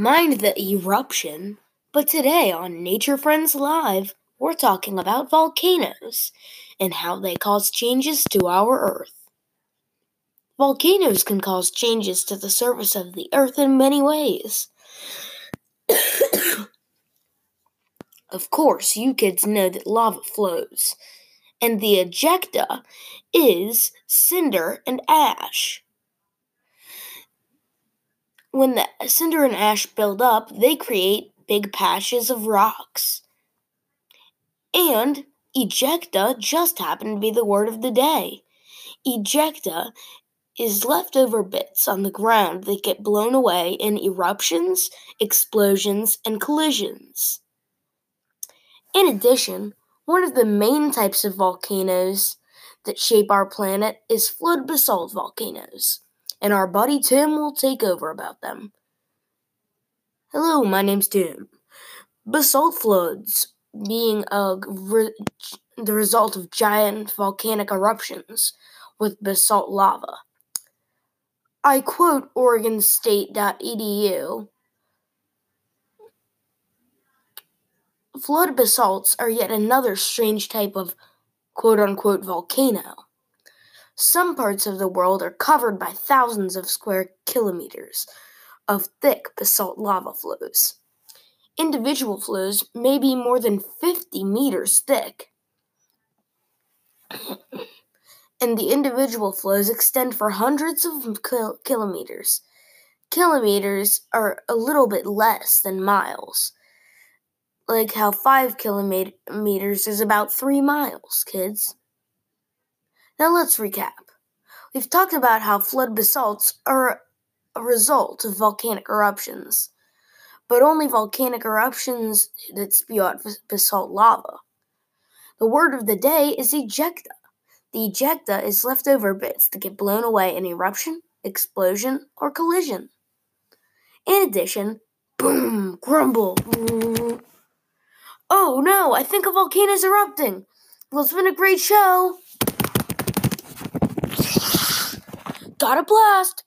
mind the eruption. But today on Nature Friends Live, we're talking about volcanoes and how they cause changes to our Earth. Volcanoes can cause changes to the surface of the Earth in many ways. of course, you kids know that lava flows, and the ejecta is cinder and ash. When the cinder and ash build up, they create big patches of rocks. And ejecta just happened to be the word of the day. Ejecta is leftover bits on the ground that get blown away in eruptions, explosions, and collisions. In addition, one of the main types of volcanoes that shape our planet is flood basalt volcanoes and our buddy Tim will take over about them. Hello, my name's Tim. Basalt floods being a, re- the result of giant volcanic eruptions with basalt lava. I quote OregonState.edu. Flood basalts are yet another strange type of quote unquote volcano. Some parts of the world are covered by thousands of square kilometers of thick basalt lava flows. Individual flows may be more than 50 meters thick. and the individual flows extend for hundreds of kil- kilometers. Kilometers are a little bit less than miles. Like how five kilometers is about three miles, kids. Now let's recap. We've talked about how flood basalts are a result of volcanic eruptions, but only volcanic eruptions that spew out basalt lava. The word of the day is ejecta. The ejecta is leftover bits that get blown away in eruption, explosion, or collision. In addition, boom, grumble. Oh no, I think a volcano is erupting. Well, it's been a great show. Got a blast!